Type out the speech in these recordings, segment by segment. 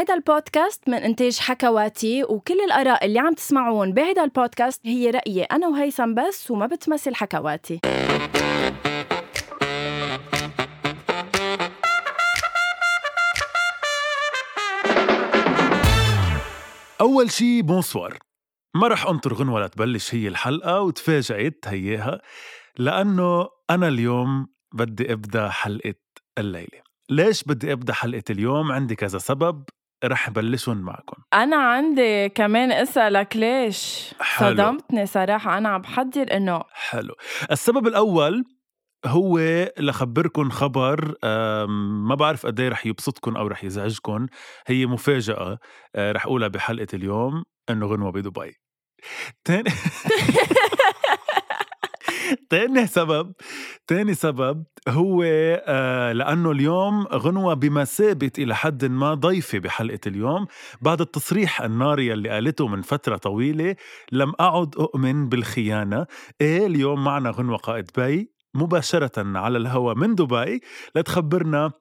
هيدا البودكاست من إنتاج حكواتي وكل الآراء اللي عم تسمعون بهيدا البودكاست هي رأيي أنا وهيثم بس وما بتمثل حكواتي. أول شي بونسوار. ما رح أنطر غنوة لتبلش هي الحلقة وتفاجأت هياها لأنه أنا اليوم بدي أبدأ حلقة الليلة. ليش بدي أبدأ حلقة اليوم؟ عندي كذا سبب. رح بلشهم معكم. أنا عندي كمان أسألك ليش حلو. صدمتني صراحة. أنا عم بحضر إنه حلو. السبب الأول هو لخبركن خبر ما بعرف قد رح يبسطكن أو رح يزعجكن هي مفاجأة آه، رح أقولها بحلقة اليوم إنه غنوة بدبي. تاني تاني سبب تاني سبب هو آه لأنه اليوم غنوة بمثابة إلى حد ما ضيفة بحلقة اليوم. بعد التصريح الناري اللي قالته من فترة طويلة لم أعد أؤمن بالخيانة. إيه اليوم معنا غنوة قائد بيه مباشرة على الهواء من دبي لتخبرنا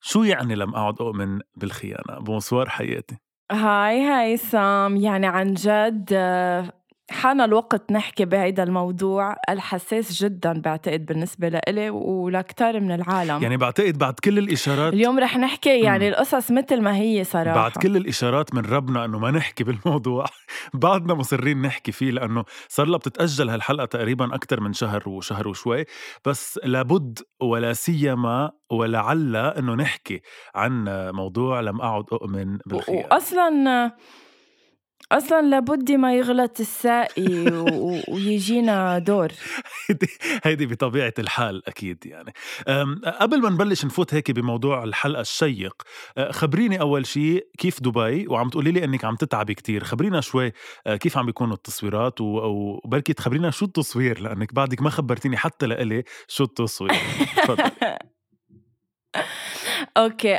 شو يعني لم أعد أؤمن بالخيانة. bonsoir حياتي. hi هيثم يعني عن جد آه، حان الوقت نحكي بهيدا الموضوع الحساس جدا بعتقد بالنسبة لإلي ولكتار من العالم. يعني بعتقد بعد كل الإشارات اليوم رح نحكي يعني. القصص مثل ما هي صراحة. بعد كل الإشارات من ربنا أنه ما نحكي بالموضوع. بعدنا مصرين نحكي فيه لأنه صار لها بتتأجل هالحلقة تقريبا أكثر من شهر وشهر وشوي. بس لابد ولا سيما ولعل أنه نحكي عن موضوع لم أعد أؤمن بالخيانة واصلا أصلا لابد ما يغلط السائي و- ويجينا دور. هيدي هيدي بطبيعة الحال أكيد يعني. قبل ما نبلش نفوت هيك بموضوع الحلقة الشيق أه، خبريني أول شيء كيف دبي؟ وعم تقولي لي أنك عم تتعبي كتير. خبرينا شوي أه، كيف عم بيكونوا التصويرات؟ وبركي تخبرينا شو التصوير؟ لأنك بعدك ما خبرتيني حتى لإلي شو التصوير. تفضل أوكي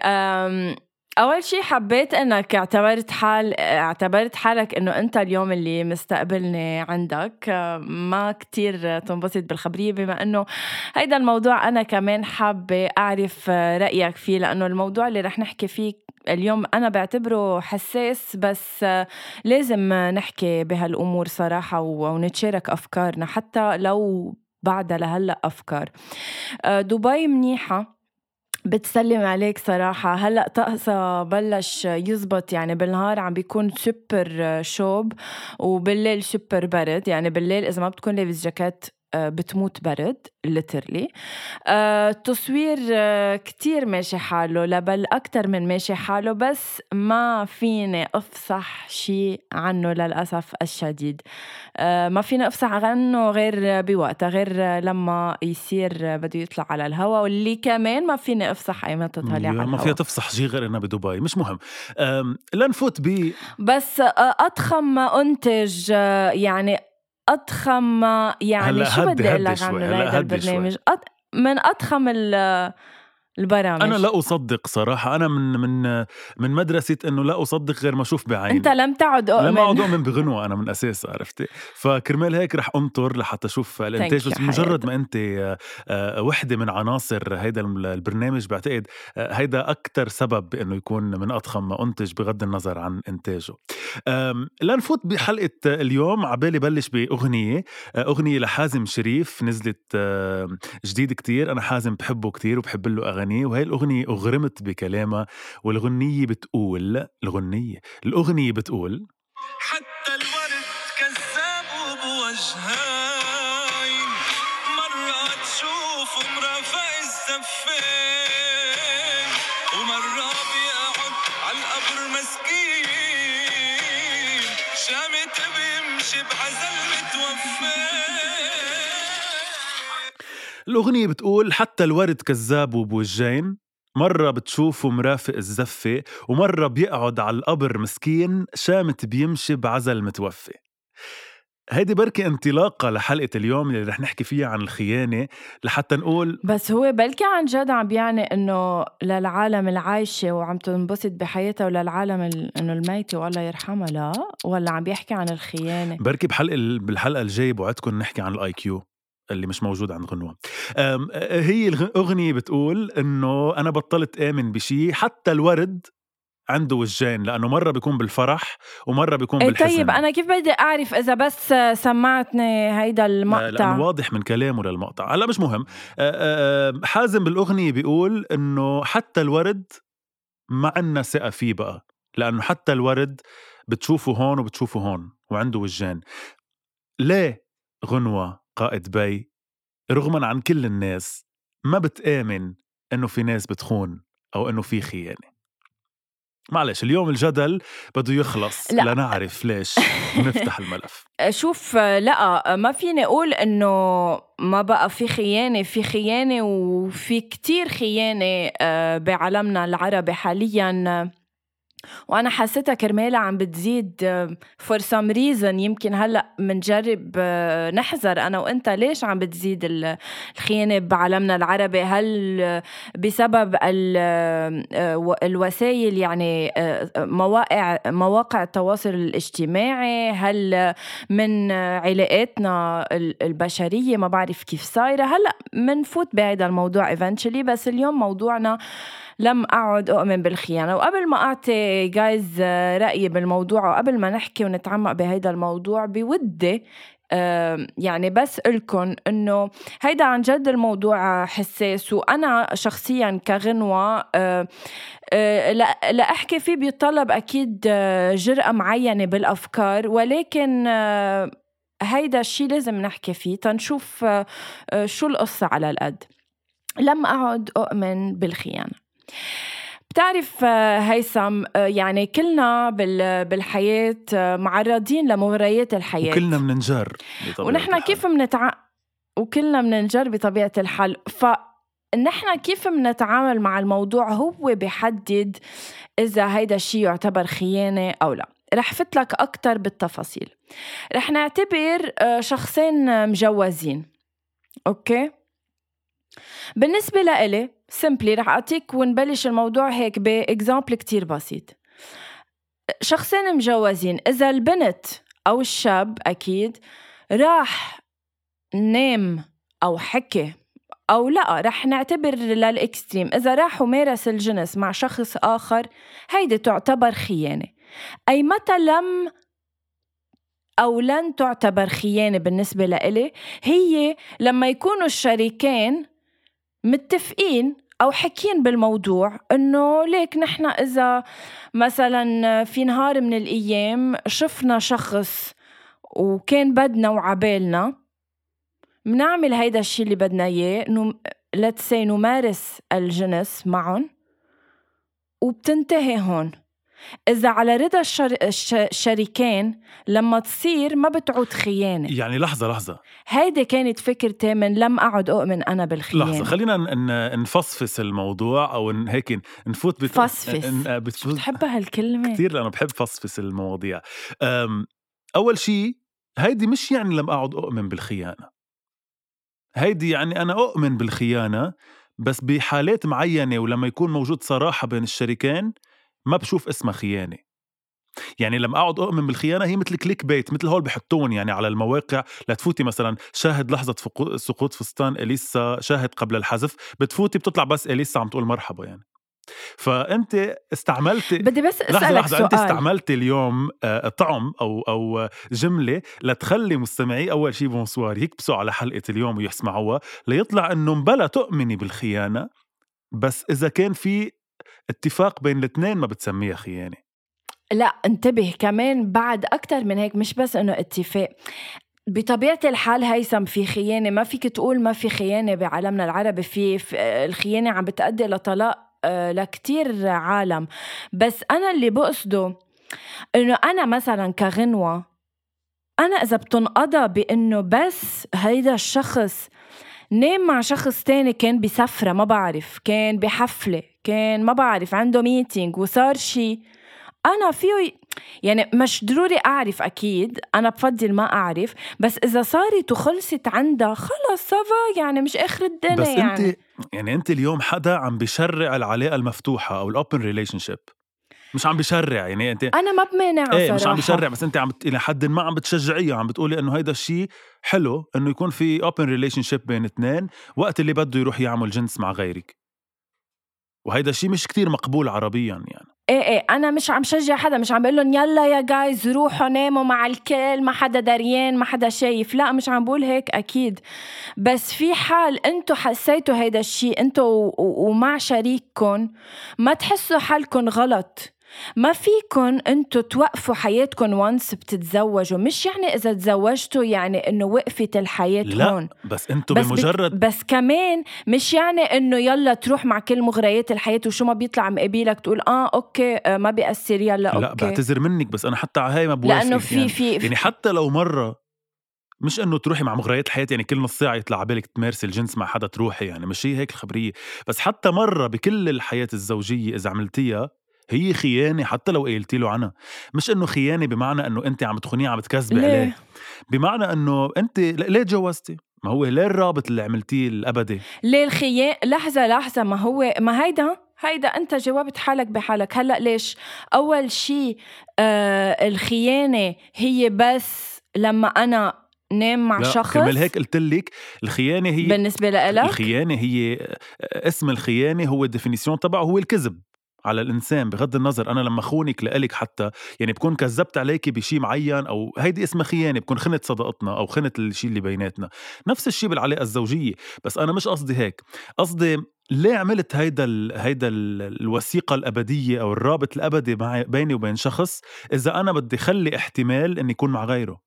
أول شيء حبيت إنك اعتبرت حال اعتبرت حالك إنه أنت اليوم اللي مستقبلني عندك. ما كتير تنبسط بالخبرية بما إنه هيدا الموضوع أنا كمان حابة أعرف رأيك فيه لأنه الموضوع اللي رح نحكي فيه اليوم أنا بعتبره حساس بس لازم نحكي بهالأمور صراحة ونتشارك أفكارنا حتى لو بعدها لهلأ أفكار. آه، دبي منيحة. بتسلم عليك صراحة. هلأ طقسها بلش يزبط يعني بالنهار عم بيكون سوبر شوب وبالليل سوبر برد. يعني بالليل إذا ما بتكون لابس جاكيت بتموت برد literally التصوير آه، كتير ماشي حاله لبل أكتر من ماشي حاله بس ما فيني أفصح شي عنه للأسف الشديد. آه، ما فيني أفصح عنه غير بوقتها غير لما يصير بده يطلع على الهواء واللي كمان ما فيني أفصح أيمتى طالع على ما فيها تفصح شي غير إنها بدبي مش مهم. لنفوت ب بس آه، أضخم منتج آه، يعني أضخم يعني شو بدي هدي لك هدي شوي. البرنامج من أضخم ال- البرامج. أنا لا أصدق صراحة. أنا من من من مدرسة إنه لا أصدق غير ما أشوف بعيني. أنت لم تعد أؤمن. لما اقعد أؤمن بغنوة أنا من أساس عرفتي؟ فكرمال هيك رح أنطر لحتى أشوف الانتاج بس مجرد. ما أنت آه، وحدة من عناصر هيدا البرنامج بعتقد آه، هيدا أكثر سبب بانه يكون من أضخم ما أنتج بغض النظر عن إنتاجه. لنفوت بحلقة اليوم. عبالي بلش بأغنية آه، أغنية لحازم شريف. نزلت جديد كتير. أنا حازم بحبه كتير وبحب له اغانيه وهي الأغنية أغرمت بكلامها والغنيه بتقول الغنيه الأغنية بتقول حتى الورد كذاب وبوجهين الأغنية بتقول حتى الورد كذاب وبوجين مرة بتشوفه مرافق الزفة ومرة بيقعد على القبر مسكين شامت بيمشي بعزل متوفي. هيدي بركي انطلاقة لحلقة اليوم اللي رح نحكي فيها عن الخيانة لحتى نقول بس هو بلكي عن جد عم بيعني إنه للعالم العايشة وعم تنبسط بحياتها وللعالم ال- إنه الميتة والله يرحمها لا؟ ولا عم بيحكي عن الخيانة؟ بركي بحلقة بالحلقة الجاية بوعدكم نحكي عن ال IQ اللي مش موجود عند غنوة. هي الأغنية بتقول إنه أنا بطلت آمن بشي حتى الورد عنده وجهين لأنه مرة بيكون بالفرح ومرة بيكون إيه بالحزن. طيب أنا كيف بدي أعرف إذا بس سمعتني هيدا لا، المقطع؟ لأنه واضح من كلامه للمقطع. هلأ مش مهم. آه، آه، حازم بالأغنية بيقول إنه حتى الورد ما عنا ثقة فيه بقى لأنه حتى الورد بتشوفه هون وبتشوفه هون وعنده وجهين. ليه غنوة قائد بي رغما عن كل الناس ما بتآمن إنه في ناس بتخون أو إنه في خيانة. معلش اليوم الجدل بده يخلص لا. لنعرف ليش ونفتح الملف. شوف لا ما فيني أقول إنه ما بقى في خيانة في خيانة وفي كتير خيانة آه، بعالمنا العربي حاليا. وأنا حسيتها كرمالها عم بتزيد for some reason يمكن هلأ بنجرب آه، نحذر أنا وأنت ليش عم بتزيد ال- الخيانة بعالمنا العربي؟ هل آه، بسبب آه، الوسائل يعني مواقع مواقع التواصل الاجتماعي؟ هل من علاقاتنا ال- البشرية؟ ما بعرف كيف صايرة. هلأ منفوت بهذا الموضوع eventually بس اليوم موضوعنا لم أعد أؤمن بالخيانة. وقبل ما أعطي جايز رأيي بالموضوع وقبل ما نحكي ونتعمق بهيدا الموضوع بودي آه، يعني بس لكم إنه هيدا عن جد الموضوع حساس. وأنا شخصيا كغنوة آه، آه، لا- لاحكي فيه بيتطلب أكيد آه، جرأة معينة بالأفكار. ولكن آه، هيدا الشيء لازم نحكي فيه تنشوف آه، آه، شو القصة على القد. لم أعد أؤمن بالخيانة. بتعرف آه، هيثم آه، يعني كلنا بال- بالحياة آه، معرضين لمغريات الحياة. وكلنا بطبيعة ونحن. كيف منتع... وكلنا بننجر بطبيعة الحال. فنحن كيف منتعامل مع الموضوع هو بحدد إذا هيدا الشيء يعتبر خيانة أو لا. رح فت لك أكتر بالتفاصيل. رح نعتبر شخصين مجوزين. okay؟ بالنسبة لإلي simply رح أعطيك ونبلش الموضوع هيك ب example كتير بسيط. شخصين مجوزين إذا البنت أو الشاب أكيد راح نام أو حكي أو لا رح نعتبر لل extreme. إذا راح ومارس الجنس مع شخص آخر هيدي تعتبر خيانة. أي متى لم أو لن تعتبر خيانة بالنسبة لإلي هي لما يكونوا الشريكين متفقين أو حكين بالموضوع إنه ليك نحن إذا مثلا في نهار من الأيام شفنا شخص وكان بدنا وعبالنا منعمل هيدا الشيء اللي بدنا let's say نمارس الجنس معهم وبتنتهي هون. إذا على رضا الشر... الش... الشريكين لما تصير ما بتعود خيانة. يعني لحظة لحظة. هيدي كانت فكرتي من لم أعد أؤمن أنا بالخيانة. لحظة خلينا ن- نفصفص الموضوع أو ن- هيك نفوت بت... فصفص. ن- بتفوت. بتحب هالكلمة؟ كثير لأنه بحب فصفص المواضيع. أم، أول شيء هيدي مش يعني لم أقعد أؤمن بالخيانة. هيدي يعني أنا أؤمن بالخيانة بس بحالات معينة ولما يكون موجود صراحة بين الشريكين ما بشوف اسمها خيانة. يعني لم أعد أؤمن بالخيانة هي مثل click bait مثل هول بحطوهن يعني على المواقع. لتفوتي مثلا شاهد لحظة سقوط فستان إليسا شاهد قبل الحذف. بتفوتي بتطلع بس إليسا عم تقول مرحبا يعني. فأنت استعملتي بدي بس لحظة أسألك لحظة سؤال. أنت استعملت اليوم آه، طعم أو أو جملة لتخلي مستمعي أول شي bonsoir يكبسوا على حلقة اليوم ويسمعوها ليطلع إنه مبلا تؤمني بالخيانة بس إذا كان في اتفاق بين الاثنين ما بتسميها خيانة لا انتبه كمان بعد أكتر من هيك مش بس إنه اتفاق. بطبيعة الحال هيثم في خيانة ما فيك تقول ما في خيانة بعالمنا العربي في, في الخيانة عم بتأدي لطلاق آه، لكتير عالم. بس أنا اللي بقصده إنه أنا مثلا كغنوة أنا إذا بتنقضى بإنه بس هيدا الشخص نام مع شخص تاني كان بسفرة ما بعرف. كان بحفلة كان ما بعرف عنده meeting وصار شي. أنا فيه ي- يعني مش ضروري أعرف أكيد أنا بفضل ما أعرف. بس إذا صارت وخلصت عندها خلص ça va يعني مش آخر الدنيا بس يعني أنت يعني. أنت اليوم حدا عم بتشرع العلاقة المفتوحة أو ال open relationship مش عم بشرع يعني أنت أنا ما بمانع إيه مش عم. بشرع بس أنت عم بت... إلى حد ما عم بتشجعيه عم بتقولي إنه هيدا الشيء حلو إنه يكون في open relationship بين اثنين وقت اللي بده يروح يعمل جنس مع غيرك. وهيدا الشيء مش كتير مقبول عربيا يعني. إيه إيه أنا مش عم شجع حدا مش عم بقول لهم يلا يا guys روحوا ناموا مع الكل ما حدا دريان ما حدا شايف. لا مش عم بقول هيك أكيد. بس في حال انتو حسيتوا هيدا الشيء و- ومع شريككم ما تحسوا حالكم غلط. ما فيكن انتو توقفوا حياتكم once بتتزوجوا مش يعني إذا تزوجتوا يعني إنه وقفت الحياة لا هون. بس أنتم بس بمجرد بس كمان مش يعني إنه يلا تروح مع كل مغريات الحياة وشو ما بيطلع مقابلك تقول آه okay آه ما بيأثر يلا okay. لا بعتذر منك بس أنا حتى على هاي ما بوافق لأنه في يعني, في يعني حتى لو مرة مش إنه تروحي مع مغريات الحياة يعني كل نص ساعة يطلع على بالك تمارسي الجنس مع حدا تروحي يعني مش هي هيك الخبرية. بس حتى مرة بكل الحياة الزوجية إذا عملتيها هي خيانة حتى لو قلتي له عنها. مش إنه خيانة بمعنى إنه انت عم تخونيه عم تكذبي ليه؟ عليه. بمعنى إنه انت ليه تجوزتي؟ ما هو ليه الرابط اللي عملتيه الأبدي؟ ليه الخيانه لحظة لحظة ما هو ما هيدا هيدا أنت جاوبت حالك بحالك. هلأ ليش؟ أول شيء آه الخيانة هي بس لما أنا نام مع لا شخص كرمال هيك قلت لك الخيانة هي بالنسبة لإلك؟ الخيانة هي اسم الخيانة هو الديفينيسيون تبعه هو الكذب. على الإنسان بغض النظر أنا لما خونك لإلك حتى يعني بكون كذبت عليكي بشيء معين أو هيدي اسمها خيانة بكون خنت صداقتنا أو خنت الشيء اللي بيناتنا. نفس الشيء بالعلاقة الزوجية بس أنا مش قصدي هيك. قصدي ليه عملت هيدا ال هيدا ال الوثيقة الأبدية أو الرابط الأبدي بيني وبين شخص إذا أنا بدي خلي احتمال إني يكون مع غيره؟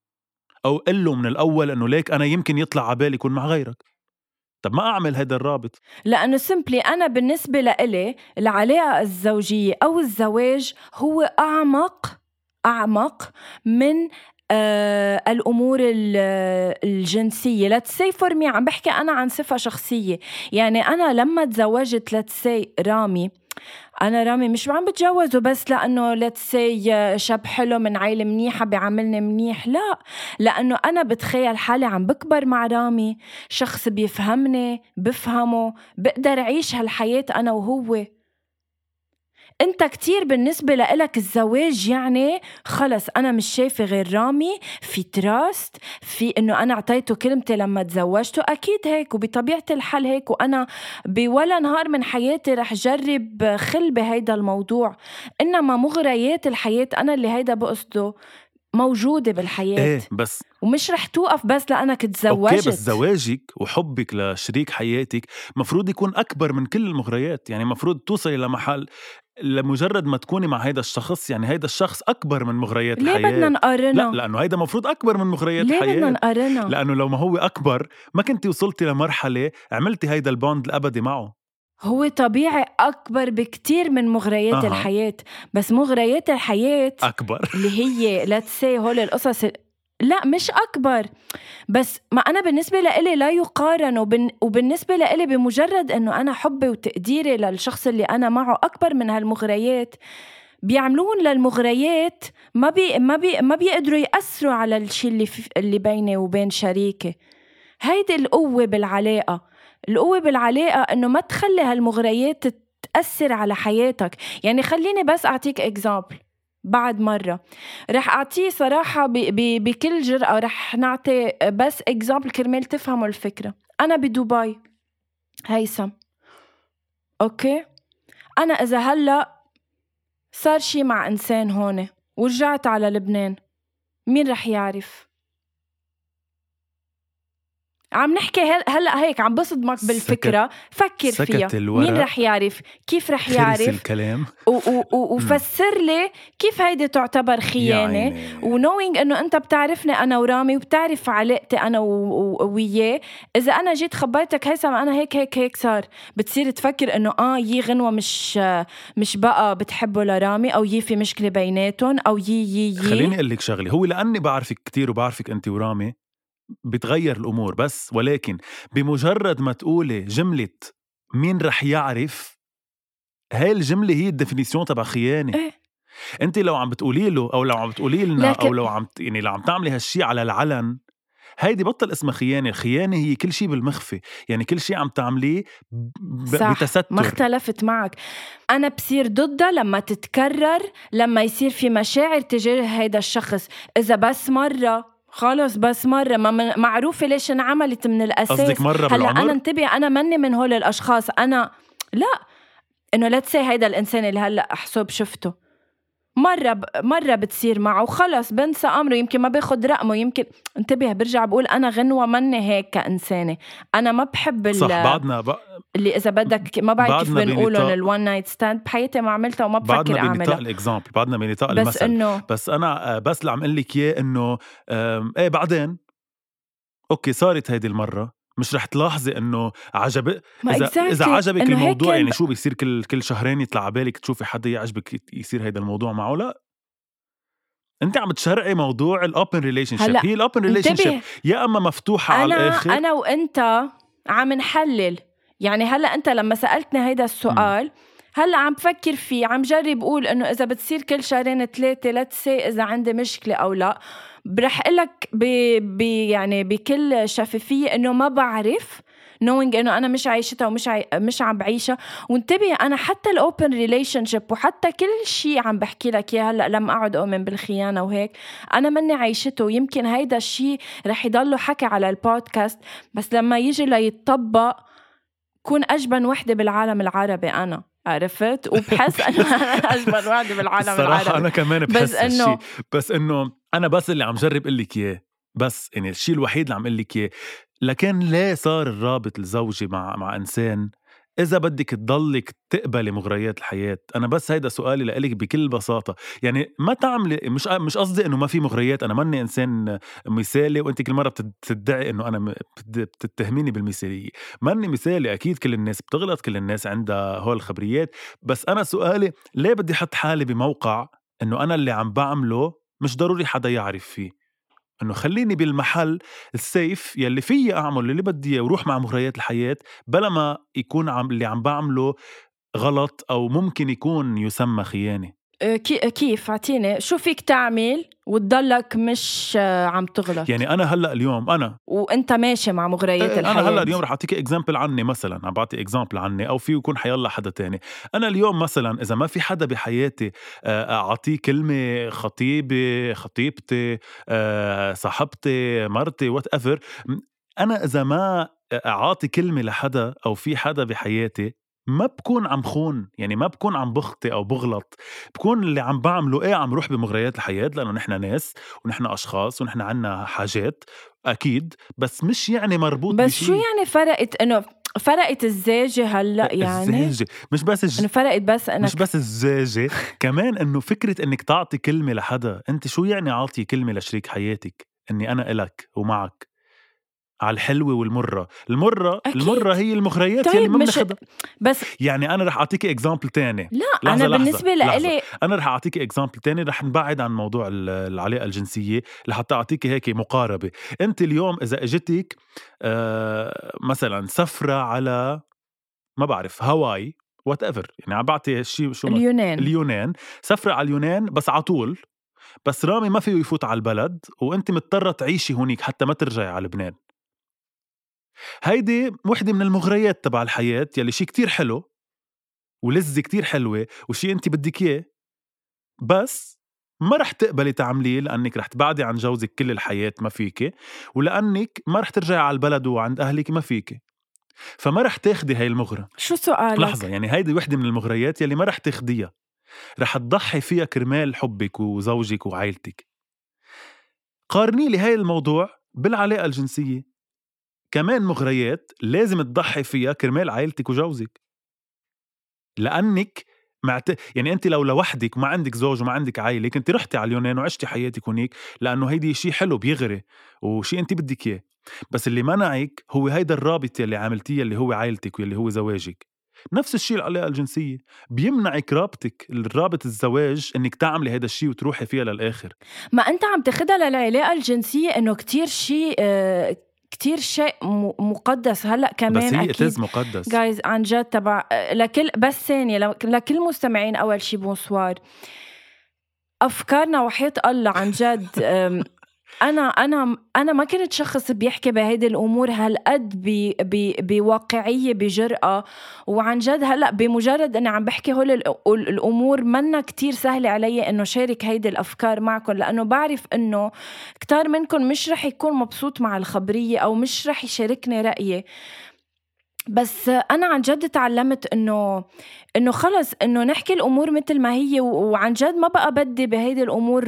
أو قل له من الأول إنه ليك أنا يمكن يطلع على بالي يكون مع غيرك. طب ما أعمل هيدا الرابط؟ لأنه سمبلي أنا بالنسبة لإلي العلاقة الزوجية أو الزواج هو أعمق أعمق من آه الأمور ال- الجنسية. Let's say for me عم بحكي أنا عن صفة شخصية. يعني أنا لما تزوجت let's say رامي أنا رامي مش عم بتجوزه بس لأنه let's say شاب حلو من عيلة منيحة بيعاملني منيح. لا لأنه أنا بتخيل حالي عم بكبر مع رامي. شخص بيفهمني بفهمه بقدر أعيش هالحياة أنا وهو. انت كتير بالنسبة لإلك الزواج يعني خلص أنا مش شايفة غير رامي في تراست في إنه أنا أعطيته كلمتي لما تزوجته أكيد هيك وبطبيعة الحال هيك وأنا بولا نهار من حياتي رح جرب خل بهيدا الموضوع. إنما مغريات الحياة أنا اللي هيدا بقصده. موجودة بالحياة. إيه بس ومش رح توقف بس لأنك تزوجت. أوكي بس زواجك وحبك لشريك حياتك مفروض يكون أكبر من كل المغريات. يعني مفروض توصلي لمحل لمجرد ما تكوني مع هيدا الشخص يعني هيدا الشخص أكبر من مغريات ليه الحياة. بدنا نقارنها؟ لا لأنه هيدا مفروض أكبر من مغريات ليه بدنا الحياة نقارنها؟ لأنه لو ما هو أكبر ما كنتي وصلتي لمرحلة عملتي هيدا ال bond الأبدي معه. هو طبيعي أكبر بكتير من مغريات أها. الحياة بس مغريات الحياة أكبر. اللي هي let's say هول القصص ال- لا مش أكبر بس ما أنا بالنسبة لإلي لا يقارن وبن وبالنسبة لإلي بمجرد إنه أنا حبي وتقديري للشخص اللي أنا معه أكبر من هالمغريات بيعملون للمغريات ما بي ما بي ما بيقدروا يأثروا على الشيء اللي في اللي بيني وبين شريكي. هيدي القوة بالعلاقة. القوة بالعلاقة إنه ما تخلي هالمغريات تأثر على حياتك. يعني خليني بس أعطيك example بعد مرة. رح أعطيه صراحة ب- ب- بكل جرأة. رح نعطي بس example كرمال تفهموا الفكرة. أنا بدبي. هيثم. أوكي؟ أنا إذا هلأ صار شي مع إنسان هون ورجعت على لبنان مين رح يعرف؟ عم نحكي هل هلأ هيك عم بصدمك بالفكرة. فكر سكت فيها. الورق. مين رح يعرف؟ كيف رح يعرف؟ الكلام. و- و- و- وفسر لي كيف هيدي تعتبر خيانة. ونوينج إنه أنت بتعرفني أنا ورامي وبتعرف علاقتي أنا و- و- وياه. إذا أنا جيت خبرتك هيثم أنا هيك هيك هيك صار. بتصير تفكر إنه آه يي غنوة مش مش بقى بتحبه لرامي أو يي في مشكلة بيناتهم أو يي يي يي. خليني أقول لك شغلة. هو لأني بعرفك كتير وبعرفك أنت ورامي بتغير الأمور بس ولكن بمجرد ما تقولي جملة مين رح يعرف هاي الجملة هي ال définition تبع خيانة. إيه. أنت لو عم بتقولي له أو لو عم بتقولي لنا لكن- أو لو عم يعني لو عم تعملي هالشي على العلن هيدي بطل اسمها خيانة. الخيانه هي كل شيء بالمخفي. يعني كل شيء عم تعمليه ب- صح بتستر. ما اختلفت معك. أنا بصير ضدها لما تتكرر لما يصير في مشاعر تجاه هيدا الشخص. إذا بس مرة خلص بس مرة ما من- معروفة ليش انعملت من الأساس؟ قصدك مرة هلأ أنا بالعمر؟ انتبه أنا مني من هول الأشخاص أنا لا إنه لا تسي هيدا الإنسان اللي هلأ حسب شفته. مرة ب... مرة بتصير معه. وخلص بنسى أمره. يمكن ما باخد رقمه. يمكن انتبه برجع بقول أنا غنوة مني هيك كإنسانة. أنا ما بحب ال... صح بعدنا ب... اللي إذا بدك ما بعرف كيف بنقولهم ال one night stand بحياتي ما عملتها وما بفكر بعدنا بنطاق أعملها. ال example بعدنا بنطاق بس المثل إنه بس أنا آه، بس اللي عم أقول لك إياه إنه آم، إيه بعدين؟ أوكي صارت هيدي المرة. مش رح تلاحظي إنه عجب اذا exactly. اذا عجبك الموضوع كان يعني شو بيصير كل كل شهرين يطلع على بالك تشوفي حدا يعجبك يصير هيدا الموضوع معه لا أنت عم تشرقي موضوع ال open relationship هي ال open relationship يا أما مفتوحة على أنا الآخر. أنا وأنت عم نحلل. يعني هلأ أنت لما سألتني هيدا السؤال هلا عم بفكر فيه عم جرب أقول إنه إذا بتصير كل شهرين ثلاثة لا تسي إذا عندي مشكلة أو لا رح لك. يعني بكل شفافية إنه ما بعرف knowing إنه أنا مش عايشتها ومش عاي... مش عم بعيشها وانتبه أنا حتى الاوبن ريليشن شيب وحتى كل شيء عم بحكي لك إياه هلا لما أقعد أؤمن بالخيانة وهيك أنا مني عايشته ويمكن هيدا الشيء رح يضله حكي على البودكاست بس لما يجي ليتطبق كون أجبن وحدة بالعالم العربي أنا عرفت؟ وبحس إنه أنا اجبن وحده بالعالم الصراحة العربي. أنا كمان بس بحس إنه- هالشي بس إنه أنا بس اللي عم جرب أقول لك إياه. بس يعني الشيء الوحيد اللي عم أقول لك إياه. لكن ليه صار الرابط الزوجي مع مع إنسان إذا بدك تضلك تقبلي مغريات الحياة، أنا بس هيدا سؤالي لإلك بكل بساطة، يعني ما تعملي مش مش قصدي إنه ما في مغريات، أنا ماني إنسان مثالي وأنت كل مرة بتد- بتدعي إنه أنا بتتهميني بالمثالية، ماني مثالي أكيد كل الناس بتغلط، كل الناس عندها هول الخبريات، بس أنا سؤالي ليه بدي أحط حالي بموقع إنه أنا اللي عم بعمله مش ضروري حدا يعرف فيه؟ إنه خليني بالمحل السيف يلي فيي أعمل اللي بدي إياه وروح مع مغريات الحياة بلا ما يكون عم اللي عم بعمله غلط أو ممكن يكون يسمى خيانة. كيف؟ أعطيني. شو فيك تعمل وتضلك مش أه، عم تغلط؟ يعني أنا هلأ اليوم أنا. وأنت ماشي مع مغريات إيه، الحياة أنا هلأ اليوم رح أعطيك example عني مثلا عم بعطي example عني أو في يكون حيلا حدا تاني. أنا اليوم مثلا إذا ما في حدا بحياتي آه، أعطيه كلمة خطيبي خطيبتي آه، صاحبتي مرتي whatever أنا إذا ما أعطي كلمة لحدا أو في حدا بحياتي ما بكون عم خون يعني ما بكون عم بخطي أو بغلط. بكون اللي عم بعمله إيه عم روح بمغريات الحياة لأنه نحن ناس ونحن أشخاص ونحن عنا حاجات أكيد. بس مش يعني مربوط بس بشي. شو يعني فرقت إنه فرقت الزاجة هلأ يعني؟ الزاجة. مش بس الج... إنه فرقت بس إنك مش بس الزاجة كمان إنه فكرة إنك تعطي كلمة لحدا. أنت شو يعني عاطي كلمة لشريك حياتك؟ إني أنا إلك ومعك. على الحلوة والمرة. المرة أكيد. المرة هي المغريات طيب يلي ما مش- بناخدها. بس يعني أنا رح أعطيك example تاني. لا لحظة، أنا لحظة، بالنسبة. لإلي أنا رح أعطيك example تاني رح نبعد عن موضوع ال- العلاقة الجنسية لحتى أعطيك هيك مقاربة. أنت اليوم إذا إجتك آه مثلا سفرة على ما بعرف هاواي whatever يعني عم بعطي شيء شو اليونان. اليونان. سفرة على اليونان بس على طول. بس رامي ما فيه يفوت على البلد وأنت مضطرة تعيشي هونيك حتى ما ترجعي على لبنان. هيدي وحدة من المغريات تبع الحياة يلي شيء كتير حلو ولذة كتير حلوة وشي انت بدك اياه بس ما رح تقبلي تعمليه لأنك رح تبعدي عن جوزك كل الحياة ما فيكي ولأنك ما رح ترجعي على البلد وعند أهلك ما فيكي. فما رح تاخدي هاي المغرى شو سؤالك؟ لحظة يعني هيدي وحدة من المغريات يلي ما رح تاخديها. رح تضحي فيها كرمال حبك وزوجك وعائلتك قارني لي هاي الموضوع بالعلاقة الجنسية. كمان مغريات لازم تضحي فيها كرمال عائلتك وجوزك. لأنك معت... يعني أنت لو لوحدك وما عندك زوج وما عندك عائلة كنت رحتي على اليونان وعشتي حياتك هونيك لأنه هيدي شيء حلو بيغري وشيء أنت بدك إياه. بس اللي منعك هو هيدا الرابط يلي عملتيه اللي هو عائلتك واللي هو زواجك. نفس الشيء العلاقة الجنسية. بيمنعك رابطك الرابط الزواج إنك تعملي هيدا الشيء وتروحي فيها للآخر. ما أنت عم تاخدها للعلاقة الجنسية إنه كتير شيء آه، كتير شيء مقدس. هلأ بس كمان هي أكيد مقدس. جايز عن جد تبع لكل بس ثانية لو- لكل مستمعين أول شي بونسوار. أفكارنا وحياة الله عن جد أم، أنا أنا أنا ما كنت شخص بيحكي بهيدي الأمور هالقد ب- ب- بواقعية بجرأة. وعن جد هلأ بمجرد إني عم بحكي هول الأمور منا كتير سهلة علي إنه شارك هيدي الأفكار معكم لأنه بعرف إنه كتار منكم مش رح يكون مبسوط مع الخبرية أو مش رح يشاركني رأيي. بس أنا عن جد تعلمت إنه إنه خلص إنه نحكي الأمور مثل ما هي وعن جد ما بقى بدي بهيدي الأمور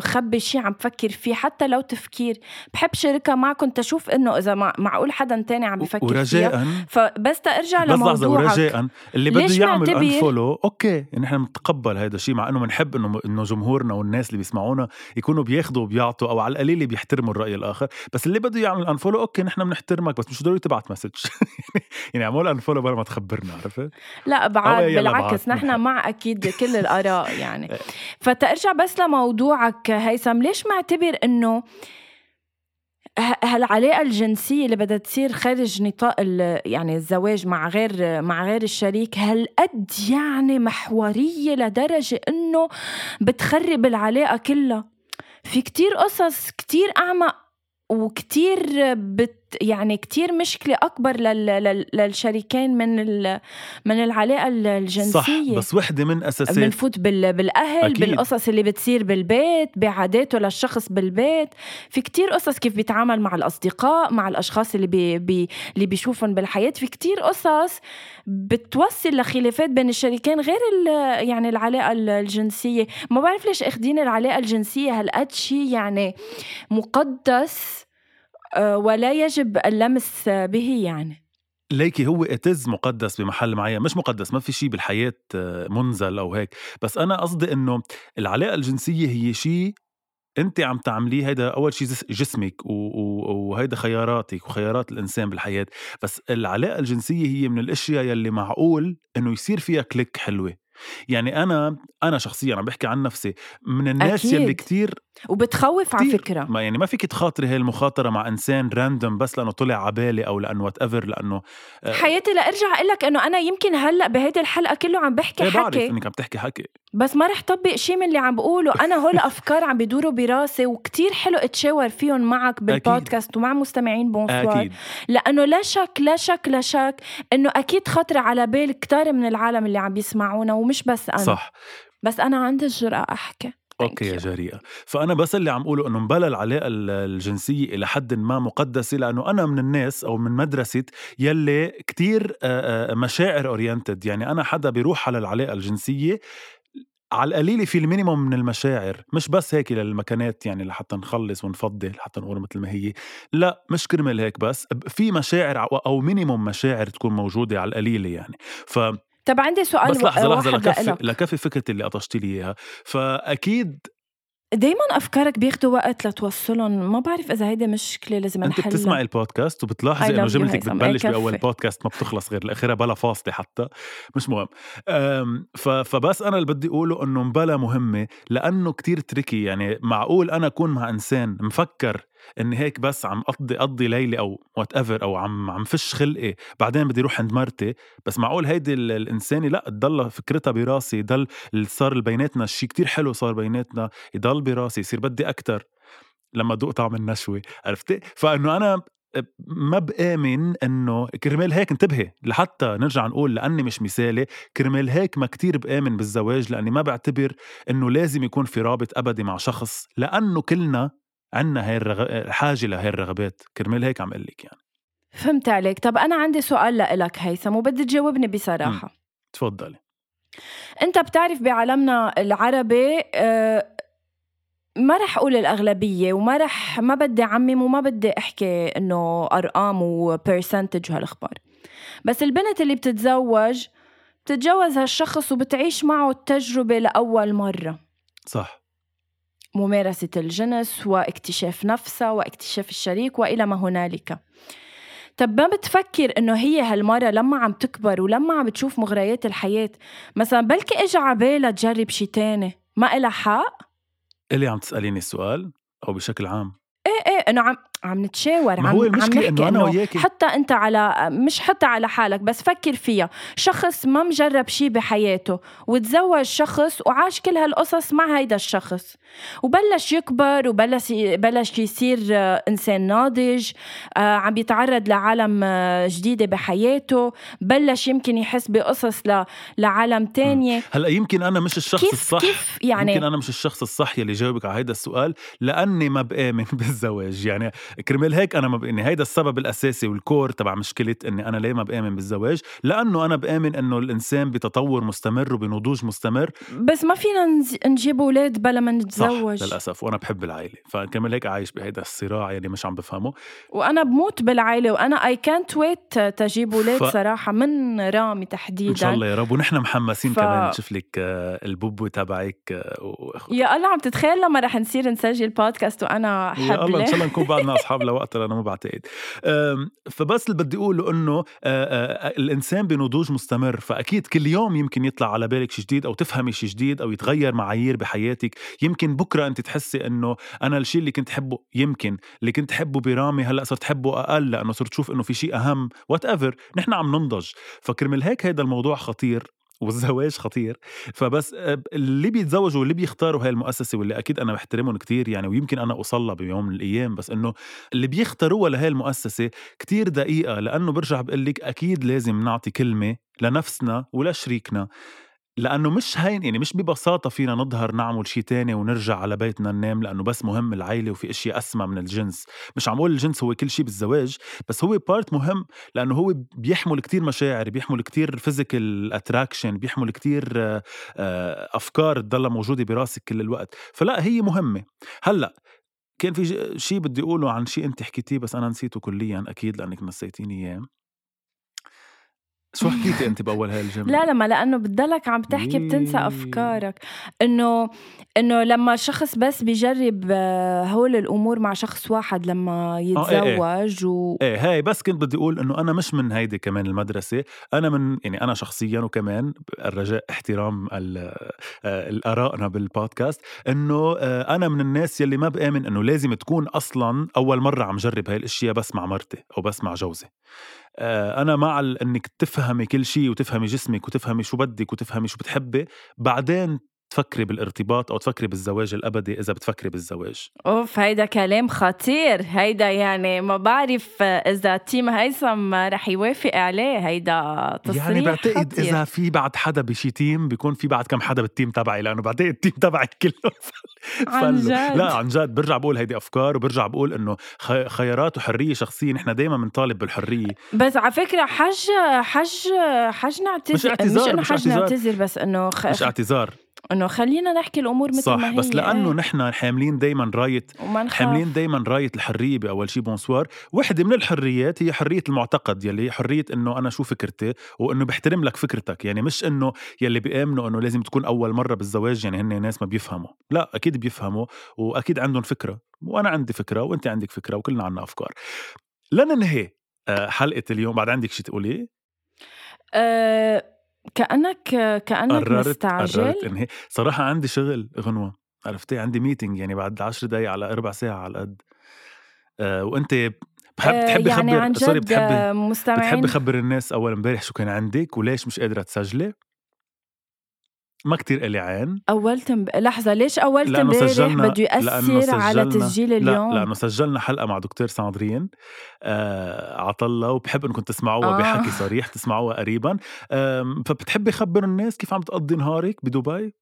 خبي شيء عم بفكر فيه حتى لو تفكير. بحب شاركها معكم تشوف إنه إذا مع- معقول حدا تاني عم بفكر فيها. ورجاء فبس ترجع بس لحظة لموضوعك. ورجاء. اللي بده يعمل unfollow أوكي نحن بنتقبل هذا الشيء مع إنه بنحب إنه إنه جمهورنا والناس اللي بيسمعونا يكونوا بياخذوا وبيعطوا أو على القليل بيحترموا الرأي الآخر. بس اللي بده يعمل unfollow أوكي نحن بنحترمك بس مش ضروري تبعت message يعني اعمل unfollow برا ما تخبرنا عرفت؟ لا بعد بالعكس. نحن مع أكيد كل الآراء يعني. فترجع بس لموضوعك هيثم ليش معتبر إنه هالعلاقة الجنسية اللي بدها تصير خارج نطاق يعني الزواج مع غير مع غير الشريك هالقد يعني محورية لدرجة إنه بتخرب العلاقة كلها؟ في كتير قصص كتير أعمق وكتير بت يعني كتير مشكلة أكبر لل لل للشريكين من ال من العلاقة الجنسية صح بس وحدة من أساسات. بنفوت بال... بالأهل أكيد. بالقصص اللي بتصير بالبيت بعاداته للشخص بالبيت. في كتير قصص كيف بيتعامل مع الأصدقاء مع الأشخاص اللي بي... بي... اللي بيشوفهم بالحياة. في كتير قصص بتوصل لخلافات بين الشريكين غير ال... يعني العلاقة الجنسية. ما بعرف ليش أخدين العلاقة الجنسية هالقد شيء يعني مقدس ولا يجب اللمس به يعني. ليكي هو اتز مقدس بمحل معين مش مقدس ما في شيء بالحياة آه، منزل أو هيك. بس أنا قصدي إنه العلاقة الجنسية هي شيء أنت عم تعمليه هيدا أول شيء جس- جسمك وهيدا خياراتك وخيارات الإنسان بالحياة. بس العلاقة الجنسية هي من الأشياء يلي معقول إنه يصير فيها click حلوة. يعني أنا أنا شخصيا عم بحكي عن نفسي من الناس أكيد. يلي كتير وبتخوف على فكرة. ما يعني ما فيك تخاطري هاي المخاطرة مع إنسان random بس لأنه طلع عبالي أو لأنه whatever لأنه آه، حياتي لارجع أقول لك إنه أنا يمكن هلأ بهيدي الحلقة كله عم بحكي إيه بعرف حكي. إنك عم تحكي حكي. بس ما رح طبق شيء من اللي عم بقوله. أنا هول أفكار عم بيدوروا براسي وكتير حلو أتشاور فيهم معك بالبودكاست ومع مستمعين bonsoir أكيد. لأنه لا شك لا شك لا شك إنه أكيد خطر على بال كتار من العالم اللي عم بيسمعونا ومش بس أنا. صح. بس أنا عندي الجرأة أحكي. أوكي يا. جريئة. فأنا بس اللي عم أقوله إنه مبلا العلاقه ال- الجنسية إلى حد ما مقدسة لأنه أنا من الناس أو من مدرسة يلي كتير مشاعر oriented يعني أنا حدا بيروح على العلاقه الجنسية على القليل في ال minimum من المشاعر. مش بس هيك للمكانات يعني لحتى نخلص ونفضي لحتى نقول مثل ما هي. لا مش كرمال هيك بس. في مشاعر أو- أو minimum مشاعر تكون موجودة على القليلة يعني. ف طب عندي سؤال بس لحظة لحظة لكفي. لكفي فكرتي اللي قطشتي لي إياها فأكيد دايما أفكارك بياخدوا وقت لتوصلهم. ما بعرف إذا هيدي مشكلة لازم أنت نحلها. بتسمعي البودكاست وبتلاحظي إنه جملتك. بتبلش بأول. بودكاست ما بتخلص غير الأخيرة بلا فاصلة حتى. مش مهم. فبس أنا اللي بدي أقوله إنه مبلا مهمة لأنه كتير tricky يعني معقول أنا أكون مع إنسان مفكر إني هيك بس عم أقضي أقضي ليلي أو whatever أو عم عم فش خلقي بعدين بدي أروح عند مرتي. بس معقول هيدي ال- الانسانه لا تضل فكرتها براسي يضل صار بيناتنا شيء كتير حلو صار بيناتنا يضل براسي يصير بدي أكتر لما ذوق طعم النشوة عرفتي؟ فإنه أنا ما بآمن إنه كرمال هيك انتبهي لحتى نرجع نقول لأني مش مثالي كرمال هيك ما كتير بآمن بالزواج لأني ما بعتبر إنه لازم يكون في رابط أبدي مع شخص لأنه كلنا عنا هاي الرغ... حاجة لهي الرغبات كرمال هيك عم لك يعني. فهمت عليك. طب أنا عندي سؤال لإلك هيثم وبدي تجاوبني بصراحة. تفضلي. أنت بتعرف بعالمنا العربي آه، ما رح أقول الأغلبية وما رح ما بدي أعمم وما بدي أحكي إنه أرقام وبرسنتج وهالأخبار. بس البنت اللي بتتزوج بتتجوز هالشخص وبتعيش معه التجربة لأول مرة. صح. ممارسة الجنس واكتشاف نفسها واكتشاف الشريك وإلى ما هنالك. طب ما بتفكر إنه هي هالمرة لما عم تكبر ولما عم بتشوف مغريات الحياة. مثلا بلكي اجى عبالها تجرب شي تاني. ما إلها حق. اللي عم تسأليني السؤال أو بشكل عام؟ إيه إيه إنه عم عم نتشاور عم هو عم المشكلة نحكي إنه أنا وياكي- حتى أنت على مش حتى على حالك بس فكر فيها. شخص ما مجرب شي بحياته وتزوج شخص وعاش كل هالقصص مع هيدا الشخص. وبلش يكبر وبلش بلش يصير آه، إنسان ناضج آه، عم بيتعرض لعالم آه، جديدة بحياته. بلش يمكن يحس بقصص ل... لعالم تانية. هلأ يمكن أنا مش الشخص كيف الصح. كيف يعني؟ يمكن أنا مش الشخص الصح يلي جاوبك على هيدا السؤال لأني ما بآمن بالزواج. يعني كرمال هيك أنا ما بإني هيدا السبب الأساسي والكور تبع مشكلة إني أنا ليه ما بآمن بالزواج لأنه أنا بآمن إنه الإنسان بتطور مستمر وبنضوج مستمر. بس ما فينا نجيب أولاد بلا ما صح نتزوج للأسف وأنا بحب العائلة فكرمال هيك عايش بهيدا الصراع يعني مش عم بفهمه. وأنا بموت بالعائلة وأنا اي كانت ويت تجيب أولاد ف- صراحة من رامي تحديدا. إن شاء الله يا رب ونحن محمسين ف- كمان نشوف لك البوبو تبعك و- يا الله عم تتخيل لما رح نصير نسجل بودكاست وأنا يا الله إن حبلة. شاء الله نكون بعدنا أصحاب لوقتها أنا ما بعتقد فبس اللي بدي أقوله إنه آه، آه، الإنسان بنضوج مستمر فأكيد كل يوم يمكن يطلع على بالك شيء جديد أو تفهمي شيء جديد أو يتغير معايير بحياتك. يمكن بكرة أنت تحسي إنه أنا الشيء اللي كنت حبه يمكن اللي كنت حبه برامي هلأ صرت حبه أقل لأنه صرت شوف إنه في شيء أهم whatever نحن عم ننضج. فكرمال هيك هيدا الموضوع خطير. والزواج خطير. فبس آه، اللي بيتزوجوا واللي بيختاروا هاي المؤسسة واللي أكيد أنا بحترمهم كتير يعني ويمكن أنا اوصلها بيوم من الأيام بس إنه اللي بيختاروها لهي المؤسسة كتير دقيقة لأنه برجع بقول لك أكيد لازم نعطي كلمة لنفسنا ولشريكنا. لأنه مش هين يعني مش ببساطة فينا نظهر نعمل شيء تاني ونرجع على بيتنا ننام لأنه بس مهم العيلة وفي اشياء أسمى من الجنس. مش عم أقول الجنس هو كل شيء بالزواج بس هو part مهم لأنه هو بيحمل كتير مشاعر بيحمل كتير physical attraction بيحمل كتير آه، آه، أفكار تضلها موجودة براسك كل الوقت. فلا هي مهمة. هلأ كان في شيء بدي أقوله عن شيء أنت حكيتيه بس أنا نسيته كليا أكيد لأنك نسيتيني إياه. شو حكيتي انت بأول هاي الجملة لا لما لأنه بتضلك عم تحكي بتنسى. أفكارك إنه إنه لما شخص بس بيجرب آه، هول الأمور مع شخص واحد لما إيه، إيه. يتزوج و إيه هاي بس كنت بدي أقول إنه أنا مش من هيدي كمان المدرسة أنا من يعني أنا شخصيا وكمان الرجاء احترام آه، الارائنا بالبودكاست إنه آه، أنا من الناس يلي ما بآمن إنه لازم تكون أصلا أول مرة عم جرب هاي الأشياء بس مع مرتي أو بس مع جوزي آه، أنا مع إنك تفهمي كل شيء وتفهمي جسمك وتفهمي شو بدك وتفهمي شو بتحبي. بعدين تفكري بالارتباط أو تفكري بالزواج الأبدي إذا بتفكري بالزواج أوف هيدا كلام خطير هيدا يعني ما بعرف إذا team هيثم رح يوافق عليه هيدا تصريح يعني بعتقد خطير. إذا في بعد حدا بشي team بيكون في بعد كم حدا بال team تبعي لأنه بعتقد ال team تبعي كله عن. جد. لا عن جد برجع بقول هيدي أفكار وبرجع بقول إنه خيارات وحرية شخصية نحن دائما بنطالب بالحرية بس على فكرة حج حج حج نعتذر مش اعتذار، مش إنه مش حج. نعتذر بس إنه خ... مش اعتذار إنه خلينا نحكي الأمور مثل صح ما هي. بس لأنه. نحن حاملين دائما رايه حاملين دائما راية الحرية بأول شي بونسوار وحدة من الحريات هي حرية المعتقد يلي حرية إنه أنا شو فكرتي وإنه بحترم لك فكرتك. يعني مش إنه يلي بيآمنوا إنه لازم تكون أول مرة بالزواج يعني هن ناس ما بيفهموا. لا أكيد بيفهموا وأكيد عندهم فكرة وأنا عندي فكرة وأنت عندك فكرة وكلنا عنا أفكار. لننهي آه، حلقة اليوم. بعد عندك شي تقولي؟ أه كأنك كأنك قررت مستعجل. قررت انهي صراحة عندي شغل غنوة عرفتي؟ عندي meeting يعني بعد عشر دقايق على ربع ساعة على القد. آه وأنت بحب أه بتحبي يعني خبر عن سوري جد بتحبي آه، مستمعين. بتحبي خبر الناس أول امبارح شو كان عندك وليش مش قادرة تسجلي؟ ما كتير إلي عين اول تنب... لحظة ليش لأنه امبارح سجلنا- بده لأنه ياثر على تسجيل اليوم لا لأنه سجلنا حلقة مع دكتور ساندرين آه عطلة وبحب إنكم تسمعوها آه. آه. بحكي صريح تسمعوها قريبا آم، فبتحبي خبر الناس كيف عم تقضي نهارك بدبي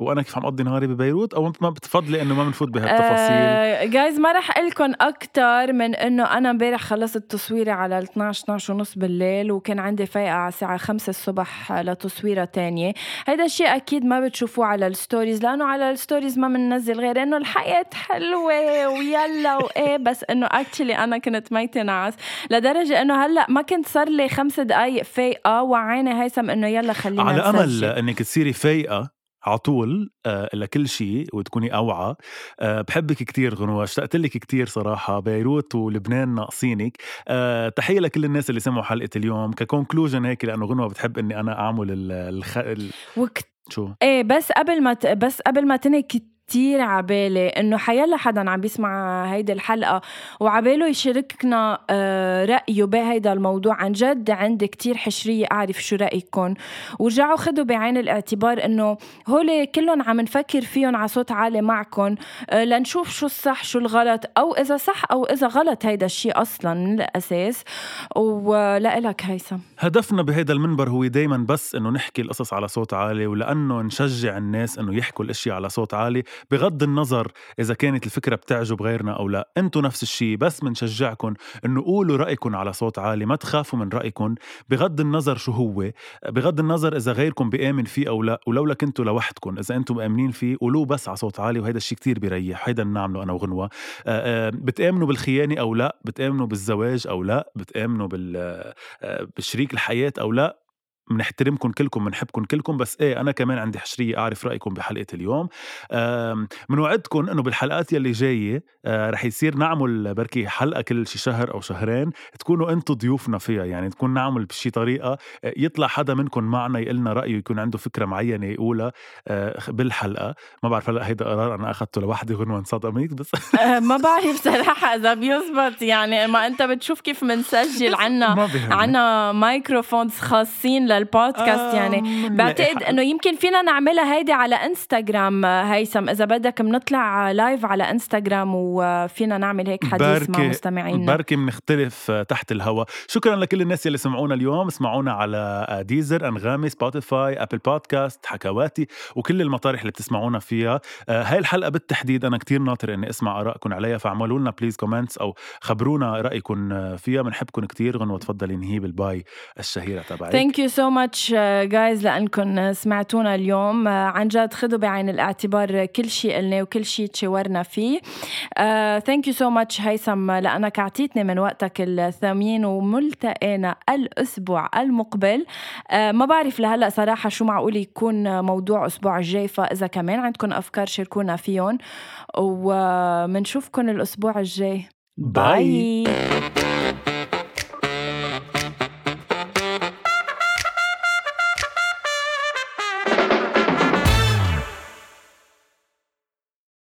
وأنا كيف عم أقضي نهاري ببيروت؟ أو أنت ما بتفضلي إنه ما بنفوت بهالتفاصيل؟ guys ما رح لكم أكثر من إنه أنا امبارح خلصت تصويري على 12 12 ونص بالليل وكان عندي فايقة على الساعة 5 الصبح لتصويرة تانية. هيدا الشيء أكيد ما بتشوفوه على ال stories لأنه على ال stories ما بننزل غير إنه الحياة حلوة ويلا وإيه. بس إنه actually أنا كنت ميتة نعس لدرجة إنه هلأ ما كنت صار لي خمس دقائق فايقة وعيني هيثم إنه يلا خلينا على أمل. إنك تصيري فايقة على طول آه لكل شيء وتكوني أوعى. آه بحبك كتير غنوة اشتقت لك كتير صراحة. بيروت ولبنان ناقصينك. آه تحية لكل الناس اللي سمعوا حلقة اليوم. ككونكلوجن هيك لأنه غنوة بتحب إني أنا أعمل ال الخ... ال... وكت شو؟ إيه بس قبل ما ت... بس قبل ما تنهي كتير عبالي إنه حيلا حدا عم بيسمع هيدي الحلقة وعباله يشاركنا آه، رأيه بهيدا الموضوع. عن جد عندي كتير حشرية أعرف شو رايكم ورجعوا خدوا بعين الاعتبار إنه هول كلهم عم نفكر فيهم على صوت عالي معكم آه، لنشوف شو الصح شو الغلط أو إذا صح أو إذا غلط هيدا الشيء أصلا من الأساس. ولك هيثم. هدفنا بهيدا المنبر هو دايما بس إنه نحكي القصص على صوت عالي ولأنه نشجع الناس إنه يحكوا الأشياء على صوت عالي. بغض النظر إذا كانت الفكرة بتعجب غيرنا أو لا أنتم نفس الشيء بس بنشجعكم إنه قولوا رايكم على صوت عالي ما تخافوا من رايكم بغض النظر شو هو بغض النظر إذا غيركم بيامن فيه أو لا ولولا كنتوا لوحدكم إذا أنتم مامنين فيه قولوه بس على صوت عالي وهذا الشيء كتير بيريح. هيدا بنعمله أنا وغنوة. بتآمنوا بالخيانة أو لا؟ بتآمنوا بالزواج أو لا؟ بتآمنوا بال بشريك الحياة أو لا؟ بنحترمكم كلكم بنحبكم كلكم بس إيه أنا كمان عندي حشرية أعرف رأيكم بحلقة اليوم. بنوعدكم إنه بالحلقات يلي جاية آه، رح يصير نعمل بركي حلقة كل شي شهر أو شهرين تكونوا أنتم ضيوفنا فيها يعني تكون نعمل بشي طريقة آه، يطلع حدا منكم معنا يقلنا رأيه يكون عنده فكرة معينة يقولها آه، بالحلقة. ما بعرف هلأ هيدا قرار أنا اخذته لوحدي غنوه انصدمت بس ما بعرف صراحة إذا بيزبط يعني ما أنت بتشوف كيف بنسجل عنا عنا microphones خاصين للبودكاست يعني. بعتقد إنه يمكن فينا نعملها هيدي على إنستغرام هيثم. إذا بدك بنطلع live على إنستغرام وفينا نعمل هيك حديث مع مستمعينا. بركي بنختلف تحت الهواء شكرا لكل الناس اللي سمعونا اليوم. اسمعونا على Deezer أنغامي Spotify Apple Podcasts حكواتي وكل المطارح اللي بتسمعونا فيها. هاي الحلقة بالتحديد أنا كتير ناطر إني أسمع ارائكم عليها. فاعملوا لنا please comments أو خبرونا رايكم فيها. بنحبكم كتير. غنوة تفضلي نهي بال bye الشهيرة تبعك. thank you so much guys لانكم سمعتونا اليوم. Uh, عن جد خذوا بعين الاعتبار كل شيء قلناه وكل شيء تشاورنا فيه. thank you so much هيثم لأنك أعطيتني من وقتك الثمين وملتقينا الأسبوع المقبل. Uh, ما بعرف لهلأ صراحة شو معقول يكون موضوع الأسبوع الجاي فإذا كمان عندكم أفكار شاركونا فيهم ومنشوفكم الأسبوع الجاي. bye, bye.